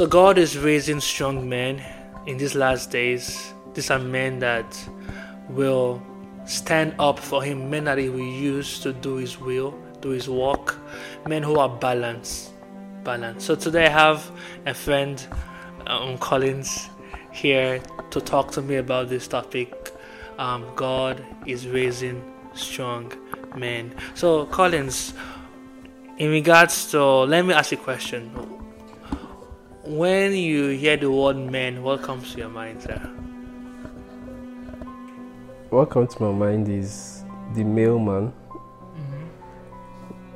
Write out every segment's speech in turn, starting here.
So God is raising strong men in these last days. These are men that will stand up for Him, men that He will use to do His will, do His work, men who are balanced. Balanced. So today I have a friend, um, Collins, here to talk to me about this topic. Um, God is raising strong men. So Collins, in regards to, let me ask you a question when you hear the word man, what comes to your mind, sir? What comes to my mind is the male man. Mm-hmm.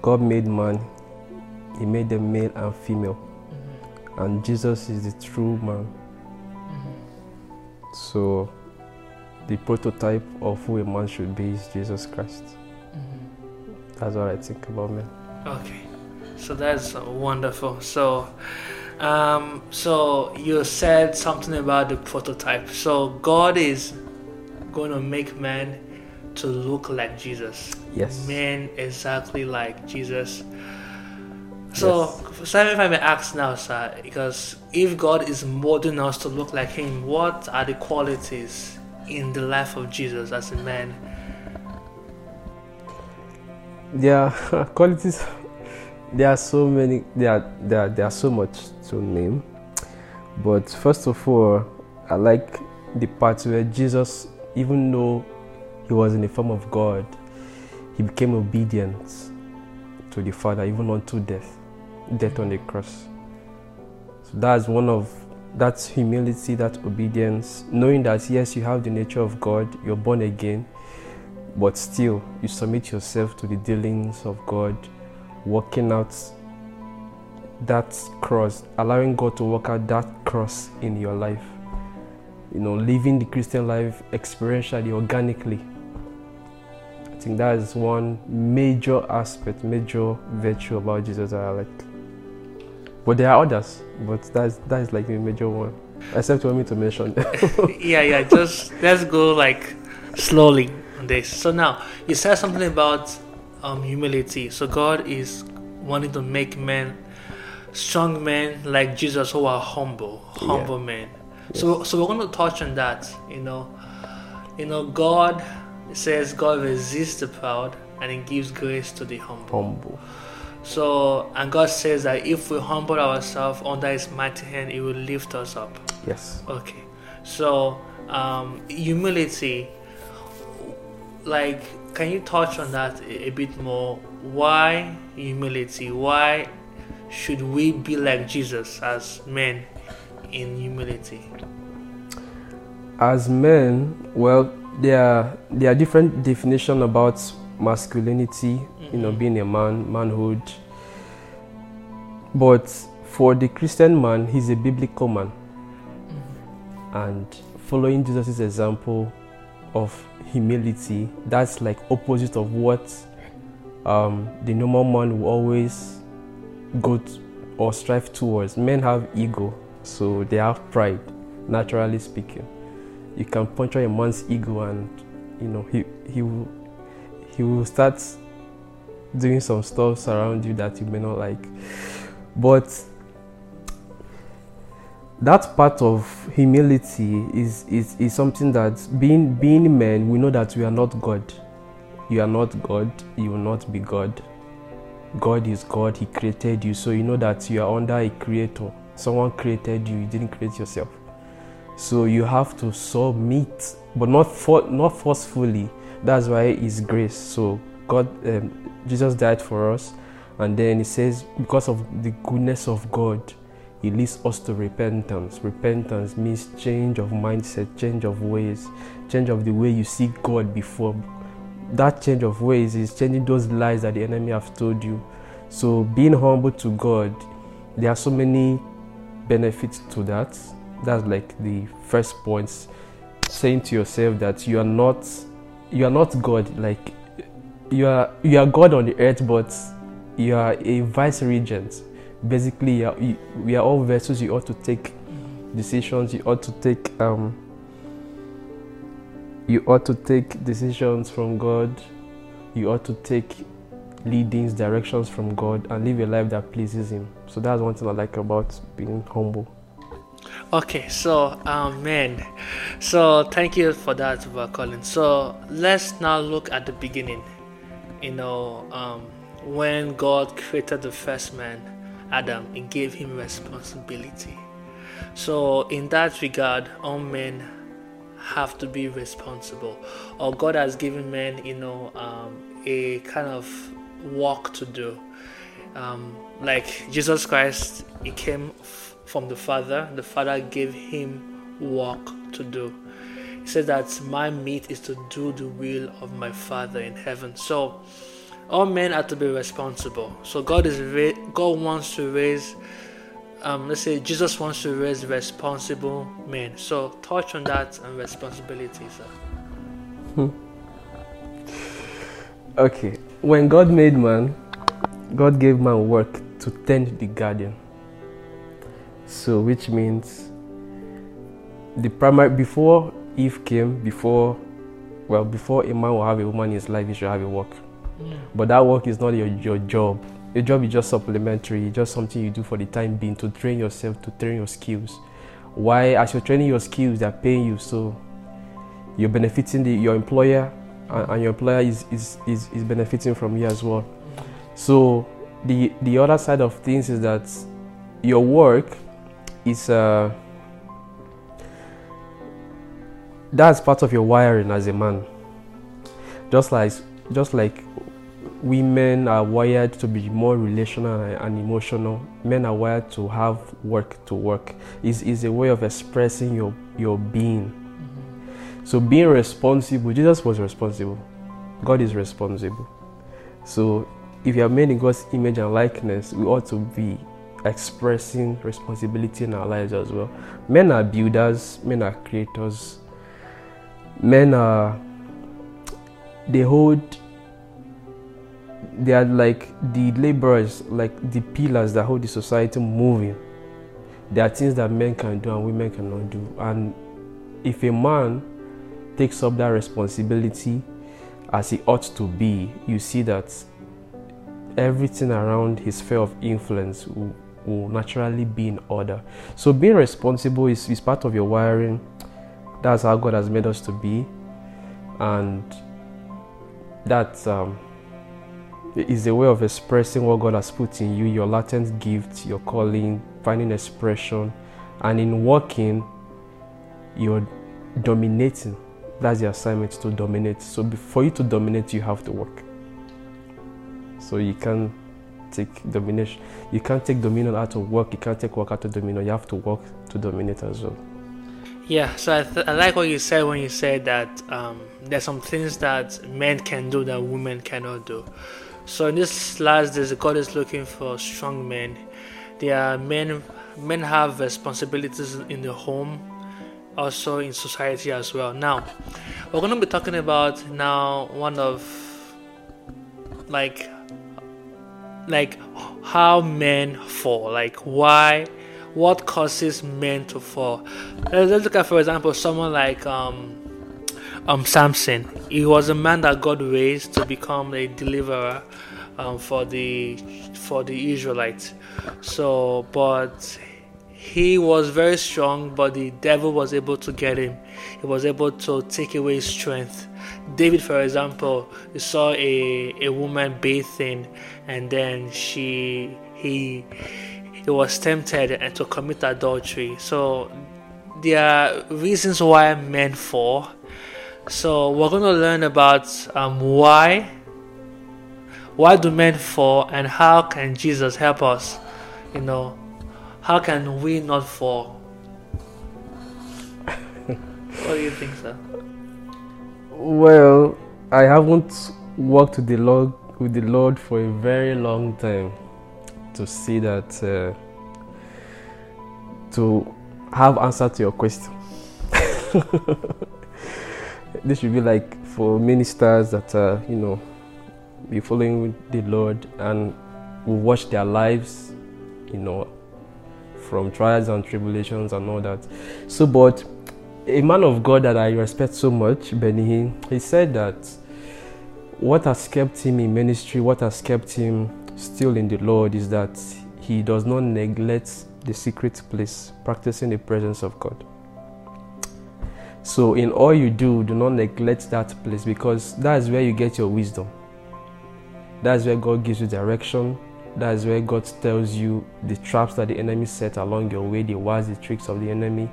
God made man, He made them male and female. Mm-hmm. And Jesus is the true man. Mm-hmm. So, the prototype of who a man should be is Jesus Christ. Mm-hmm. That's what I think about men. Okay, so that's wonderful. So, um, so you said something about the prototype. So God is going to make man to look like Jesus. Yes. Man exactly like Jesus. So, yes. so if I may ask now, sir, because if God is molding us to look like Him, what are the qualities in the life of Jesus as a man? Yeah, qualities there are so many there are, there are, there are so much to name but first of all i like the part where jesus even though he was in the form of god he became obedient to the father even unto death death on the cross. So that's one of that's humility that obedience knowing that yes you have the nature of god you're born again but still you submit yourself to the dealings of god working out that cross, allowing God to work out that cross in your life. You know, living the Christian life experientially, organically. I think that is one major aspect, major virtue about Jesus that I like. But there are others, but that's that is like the major one. Except you want me to mention. yeah, yeah. Just let's go like slowly on this. So now you said something about um, humility. So God is wanting to make men strong men like Jesus who are humble, humble yeah. men. Yes. So so we're going to touch on that. You know, you know, God says God resists the proud and He gives grace to the humble. Humble. So and God says that if we humble ourselves under His mighty hand, He will lift us up. Yes. Okay. So um, humility, like, can you touch on that a, a bit more? why humility? Why should we be like Jesus as men in humility? As men, well, there are there are different definition about masculinity. Mm-hmm. You know, mm-hmm. being a man, manhood. But for the Christian man, he's a biblical man, mm-hmm. and following Jesus' example of humility, that's like opposite of what um, the normal man will always go to, or strive towards. Men have ego, so they have pride, naturally speaking. You can puncture a man's ego, and you know he he will he will start doing some stuff around you that you may not like. But that part of humility is, is, is something that being being men we know that we are not God you are not God, you will not be God. God is God, He created you, so you know that you are under a creator. Someone created you, you didn't create yourself. So you have to submit, but not for, not forcefully. That's why it's grace. So God, um, Jesus died for us, and then He says, because of the goodness of God, He leads us to repentance. Repentance means change of mindset, change of ways, change of the way you see God before that change of ways is changing those lies that the enemy have told you. So being humble to God, there are so many benefits to that. That's like the first point. Saying to yourself that you are not you are not God. Like you are you are God on the earth, but you are a vice regent. Basically, you we are all vessels. You ought to take decisions. You ought to take um, you ought to take decisions from God. You ought to take leadings, directions from God, and live a life that pleases Him. So that's one thing I like about being humble. Okay, so man, so thank you for that, Colin. So let's now look at the beginning. You know, um, when God created the first man, Adam, He gave him responsibility. So in that regard, all men have to be responsible, or God has given men, you know, um, a kind of work to do. Um, like Jesus Christ, He came from the Father. The Father gave him work to do. He said that my meat is to do the will of my Father in heaven. So all men are to be responsible. So God is ra- God wants to raise um, let's say Jesus wants to raise responsible men. So touch on that and responsibility, sir. Hmm. Okay. When God made man, God gave man work to tend the garden. So, which means the primary before Eve came, before well, before a man will have a woman in his life, he should have a work. But that work is not your, your job. Your job is just supplementary, just something you do for the time being to train yourself, to train your skills. Why, as you're training your skills, they're paying you, so you're benefiting the, your employer, and, and your employer is, is, is, is benefiting from you as well. So the the other side of things is that your work is uh, that's part of your wiring as a man. Just like just like women are wired to be more relational and emotional, men are wired to have work to work. Is is a way of expressing your your being. Mm-hmm. So being responsible, Jesus was responsible. God is responsible. So if you are made in God's image and likeness, we ought to be expressing responsibility in our lives as well. Men are builders, men are creators, men are, they hold, they are like the laborers, like the pillars that hold the society moving. There are things that men can do and women cannot do. And if a man takes up that responsibility as he ought to be, you see that everything around his sphere of influence will will naturally be in order. So being responsible is, is part of your wiring. That's how God has made us to be. And that um, is a way of expressing what God has put in you, your latent gift, your calling, finding expression. And in working, you're dominating. That's the assignment to dominate. So for you to dominate, you have to work. So you can take domination. You can't take dominion out of work. You can't take work out of dominion. You have to work to dominate as well. Yeah, so I, th- I like what you said when you said that um, there's some things that men can do that women cannot do. So in this last days, God is looking for strong men. There are men. Men have responsibilities in the home, also in society as well. Now, we're going to be talking about now one of like like how men fall, like why, what causes men to fall. Let's look at, for example, someone like um, um Samson. He was a man that God raised to become a deliverer um, for the for the Israelites. So, but he was very strong, but the devil was able to get him. He was able to take away his strength. David, for example, saw a, a woman bathing, and then she he he was tempted and to commit adultery. So there are reasons why men fall. So we're going to learn about um, why why do men fall and how can Jesus help us? You know, how can we not fall? what do you think, sir? Well, I haven't worked with the Lord with the Lord for a very long time to see that uh, to have answer to your question. this should be like for ministers that are you know be following the Lord and will watch their lives, you know, from trials and tribulations and all that. So, but a man of God that I respect so much, Benny, he said that what has kept him in ministry, what has kept him still in the Lord is that he does not neglect the secret place, practicing the presence of God. So, in all you do, do not neglect that place because that is where you get your wisdom. That's where God gives you direction. That's where God tells you the traps that the enemy set along your way, the wiles, the tricks of the enemy.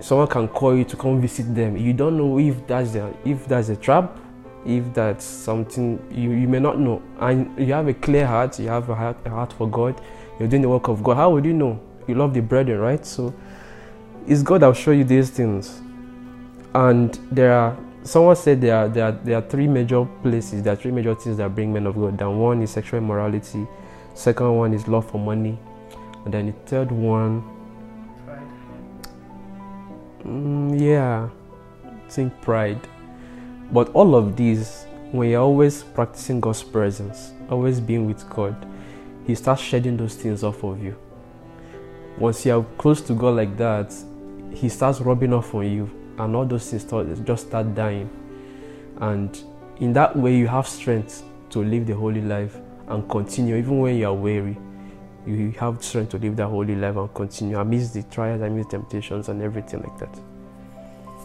Someone can call you to come visit them. You don't know if that's if that's a trap, if that's something you, you may not know. And you have a clear heart, you have a heart, a heart for God, you're doing the work of God. How would you know? You love the brethren, right? So it's God that will show you these things. And there are someone said there are there are there are three major places, there are three major things that bring men of God down. One is sexual immorality, second one is love for money, and then the third one mm, yeah, think pride. But all of these, when you're always practicing God's presence, always being with God, He starts shedding those things off of you. Once you're close to God like that, He starts rubbing off on you and all those things start, just start dying. And in that way, you have strength to live the holy life and continue, even when you are weary. You have strength to live that holy life and continue amidst the trials, amidst temptations, and everything like that.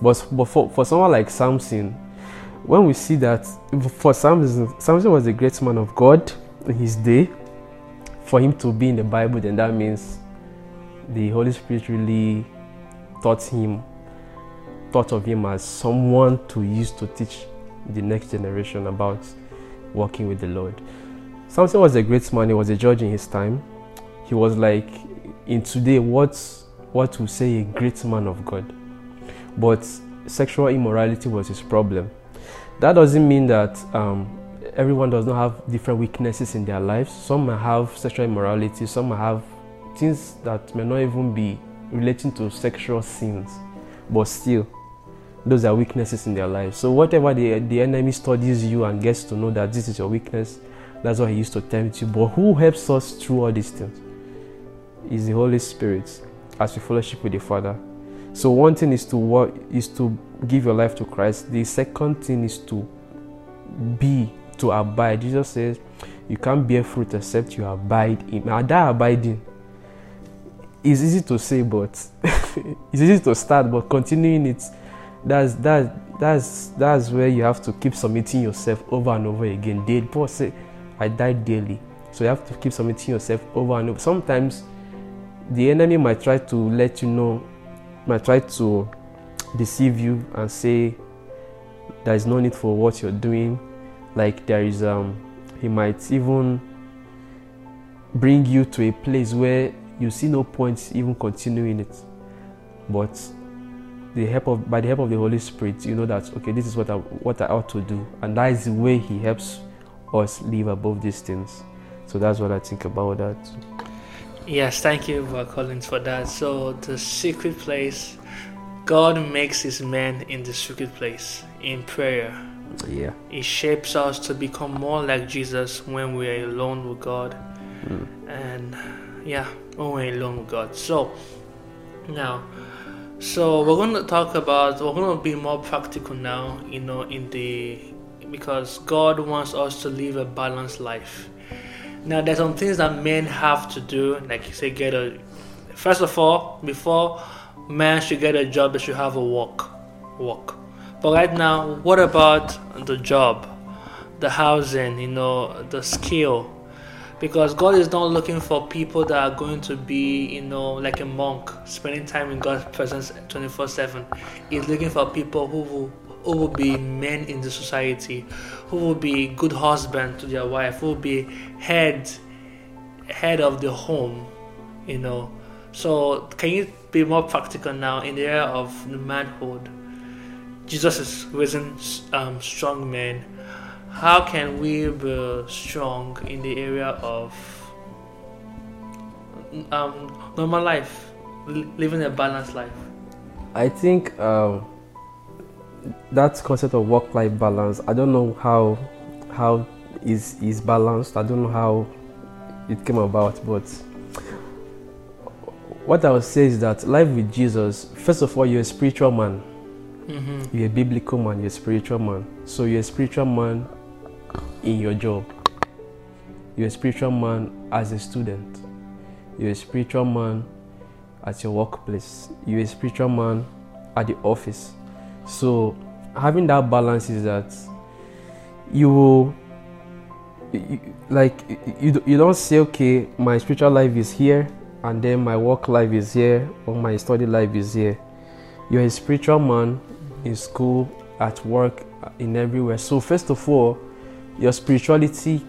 But, but for, for someone like Samson, when we see that for Samson, Samson was a great man of God in his day. For him to be in the Bible, then that means the Holy Spirit really taught him thought of him as someone to use to teach the next generation about working with the Lord. Samson was a great man, he was a judge in his time. He was like in today what what we say a great man of God. But sexual immorality was his problem. That doesn't mean that um, everyone does not have different weaknesses in their lives. Some may have sexual immorality, some may have things that may not even be relating to sexual sins, but still, those are weaknesses in their lives. So whatever the, the enemy studies you and gets to know that this is your weakness, that's what he used to tempt you. But who helps us through all these things? Is the Holy Spirit as we fellowship with the Father. So one thing is to what is to give your life to Christ. The second thing is to be, to abide. Jesus says, you can't bear fruit except you abide in. Now that abiding is easy to say, but it's easy to start, but continuing it that's that that's that's where you have to keep submitting yourself over and over again. Daily, Paul said, "I die daily," so you have to keep submitting yourself over and over. Sometimes the enemy might try to let you know, might try to deceive you and say there is no need for what you're doing. Like there is, um, he might even bring you to a place where you see no point even continuing it. But the help of by the help of the Holy Spirit, you know that okay, this is what I what I ought to do, and that is the way He helps us live above these things. So that's what I think about that. Yes, thank you, Collins, for that. So the secret place, God makes His men in the secret place in prayer. Yeah, it shapes us to become more like Jesus when we are alone with God, mm. and yeah, when we're alone with God. So now so we're going to talk about we're going to be more practical now, you know, in the because God wants us to live a balanced life. Now there's some things that men have to do, like you say, get a first of all, before man should get a job, they should have a work, work. But right now, what about the job, the housing, you know, the skill? Because God is not looking for people that are going to be, you know, like a monk, spending time in God's presence 24 7. He's looking for people who will, who will be men in the society, who will be good husband to their wife, who will be head head of the home, you know. So, can you be more practical now in the area of manhood? Jesus is raising um, strong men how can we be strong in the area of um, normal life, living a balanced life? I think um, that concept of work-life balance. I don't know how how is is balanced. I don't know how it came about, but what I would say is that life with Jesus. First of all, you're a spiritual man. Mm-hmm. You're a biblical man, you're a spiritual man. So you're a spiritual man in your job. You're a spiritual man as a student. You're a spiritual man at your workplace. You're a spiritual man at the office. So having that balance is that you will like you, you don't say okay my spiritual life is here and then my work life is here or my study life is here you're a spiritual man in school at work in everywhere so first of all your spirituality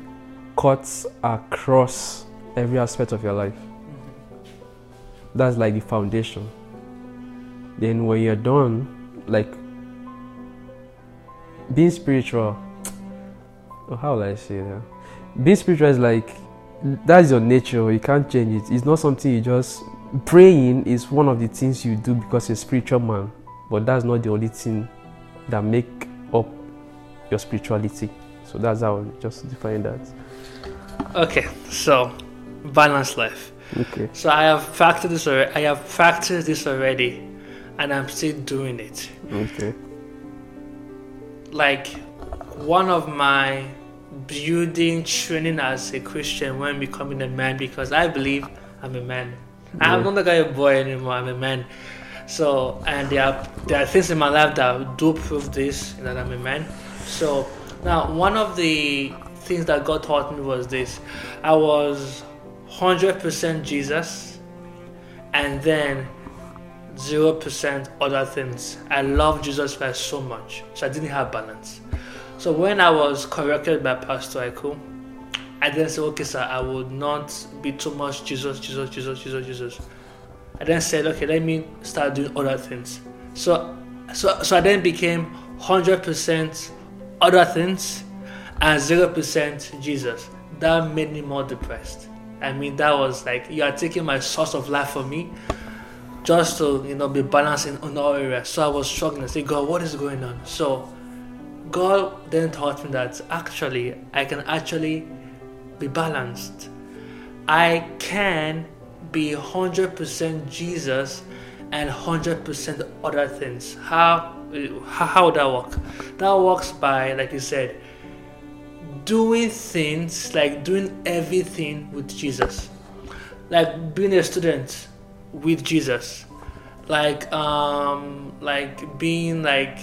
cuts across every aspect of your life. That's like the foundation. Then when you're done like being spiritual how will i say that? Being spiritual is like that's your nature. You can't change it. It's not something you just praying is one of the things you do because you're a spiritual man but that's not the only thing that make up your spirituality so that's how I just define that Okay, so balanced life. okay So I have factored this already. I have practiced this already, and I'm still doing it. okay Like one of my building training as a Christian when becoming a man, because I believe I'm a man. I'm not like a boy anymore. I'm a man. So and there are there are things in my life that do prove this that I'm a man. So now one of the things that God taught me was this: I was hundred percent Jesus, and then zero percent other things. I love Jesus Christ so much, so I didn't have balance. So when I was corrected by Pastor Eko, I then said, okay, sir, I would not be too much Jesus, Jesus, Jesus, Jesus, Jesus. I then said, okay, let me start doing other things. So, so, so I then became hundred percent other things and zero percent Jesus. That made me more depressed. I mean, that was like you are taking my source of life from me, just to you know be balanced in, all areas. So I was struggling. I say, God, what is going on? So God then taught me that actually I can actually be balanced. I can be 100% Jesus and 100% other things. How, how would that work? That works by, like you said, doing things like doing everything with Jesus, like being a student with Jesus, like um like being like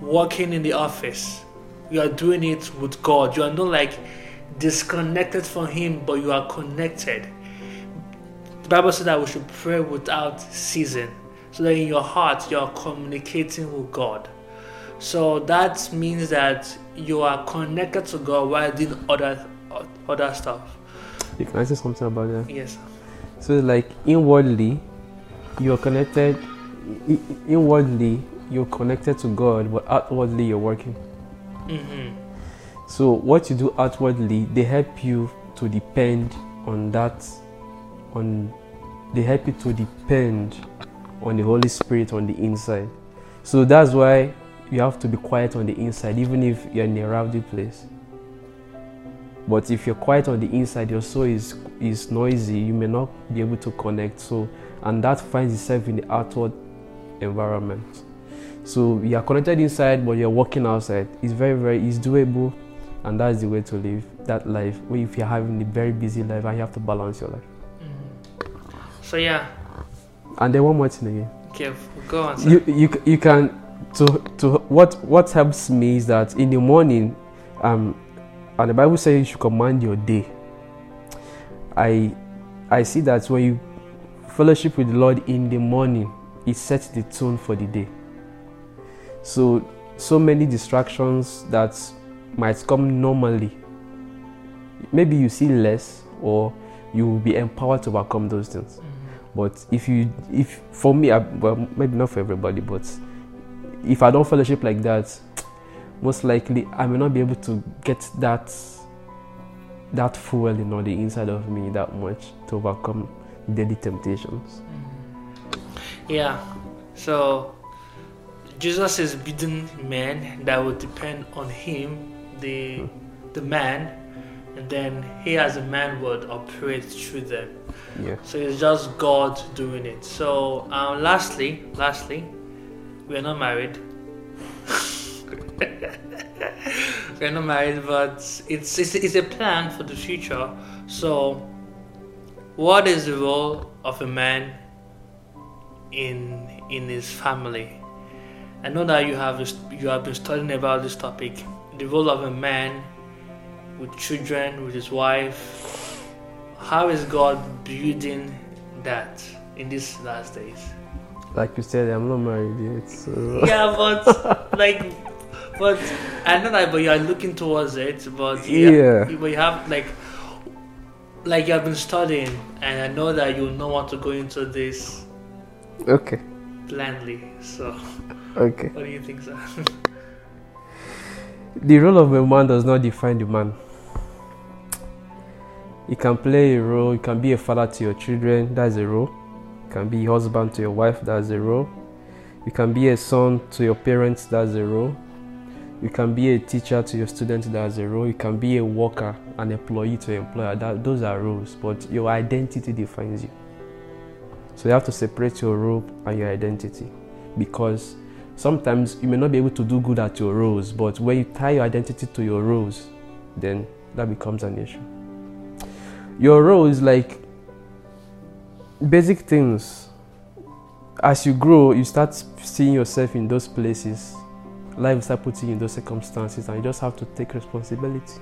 working in the office. You are doing it with God. You are not like disconnected from Him, but you are connected. The Bible says that we should pray without ceasing, so that in your heart you are communicating with God. So that means that you are connected to God while doing other other stuff. you can I say something about that Yes. So like inwardly, you're connected. Inwardly, you're connected to God, but outwardly, you're working. Mm-hmm. So what you do outwardly, they help you to depend on that. On, they help you to depend on the Holy Spirit on the inside. So that's why you have to be quiet on the inside, even if you're in a rowdy place. But if you're quiet on the inside, your soul is is noisy. You may not be able to connect. So, and that finds itself in the outward environment. So you are connected inside, but you're walking outside. It's very, very, it's doable, and that's the way to live that life. If you're having a very busy life, and you have to balance your life. So yeah, And then one more thing again. okay, go on. Sir. you you you can to to what what helps me is that in the morning um and the bible says you should command your day i i see that when you fellowship with the lord in the morning it sets the tone for the day so so many distractions that might come normally maybe you see less or you will be empowered to overcome those things but if you if for me I, well maybe not for everybody but if i don't fellowship like that most likely i may not be able to get that that fueling on the inside of me that much to overcome daily temptations mm-hmm. Yeah. So Jesus is bidding men that would depend on him, the hmm. the man, and then he as a man would operate through them. Yeah So it's just God doing it. So um, lastly, lastly, we're not married. we're not married, but it's, it's it's a plan for the future. So, what is the role of a man in in his family? I know that you have you have been studying about this topic, the role of a man with children, with his wife. How is God building that in these last days? Like you said, I'm not married yet. So. Yeah, but like, but I know that, but you are looking towards it. But Yeah. but you have like, like you have been studying, and I know that you don't want to go into this Okay. blindly. So, Okay. what do you think, sir? The role of a man does not define the man. He can play a role, you can be a father to your children, that's a role. You can be a husband to your wife, that's a role. You can be a son to your parents, that's a role. You can be a teacher to your students, that's a role. You can be a worker, an employee to your employer, that, those are roles, but your identity defines you. So you have to separate your role and your identity because sometimes you may not be able to do good at your roles, but when you tie your identity to your roles, then that becomes an issue. Your role is like basic things. As you grow, you start seeing yourself in those places. Life start putting you in those circumstances, and you just have to take responsibility.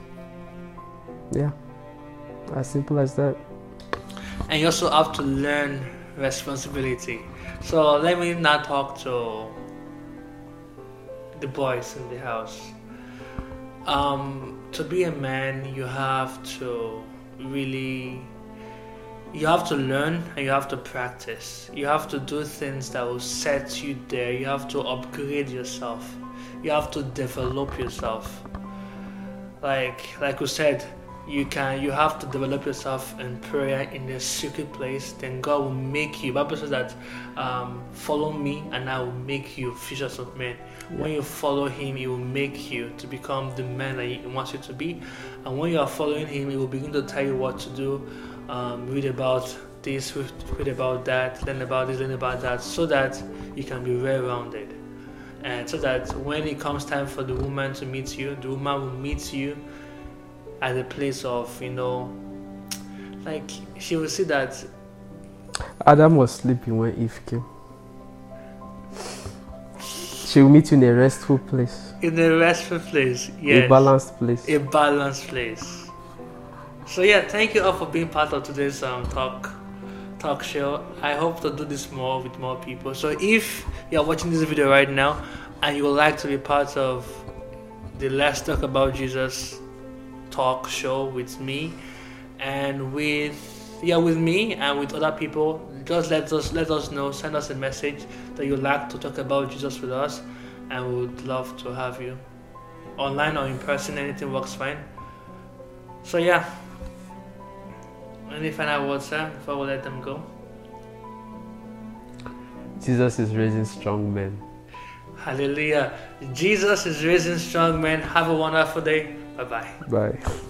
Yeah, as simple as that. and you also have to learn responsibility. So let me now talk to the boys in the house. Um, to be a man, you have to really, you have to learn and you have to practice. You have to do things that will set you there. You have to upgrade yourself. You have to develop yourself. Like, like we said, you can you have to develop yourself in prayer in a secret place then god will make you bible says that um, follow me and i will make you fishers of men. When you follow him he will make you to become the man that he wants you to be. And when you are following him he will begin to tell you what to do. Um, read about this read read about that learn about this learn about that so that you can be well-rounded. And so that when it comes time for the woman to meet you the woman will meet you at a place of you know like she will see that Adam was sleeping when Eve came. She will meet you in a restful place, in a restful place yes. a balanced place. a balanced place. So yeah thank you all for being part of today's um, talk talk show. I hope to do this more with more people. So if you're watching this video right now and you would like to be part of the let's talk about jesus talk show with me and with yeah with me and with other people. Just let us let us know. Send us a message that you'd like to talk about jesus with us and we would love to have you. Online or in person anything works fine. So yeah. Any final words sir before we let them go? Jesus is raising strong men. hallelujah. Jesus is raising strong men. Have a wonderful day bye bye Bye.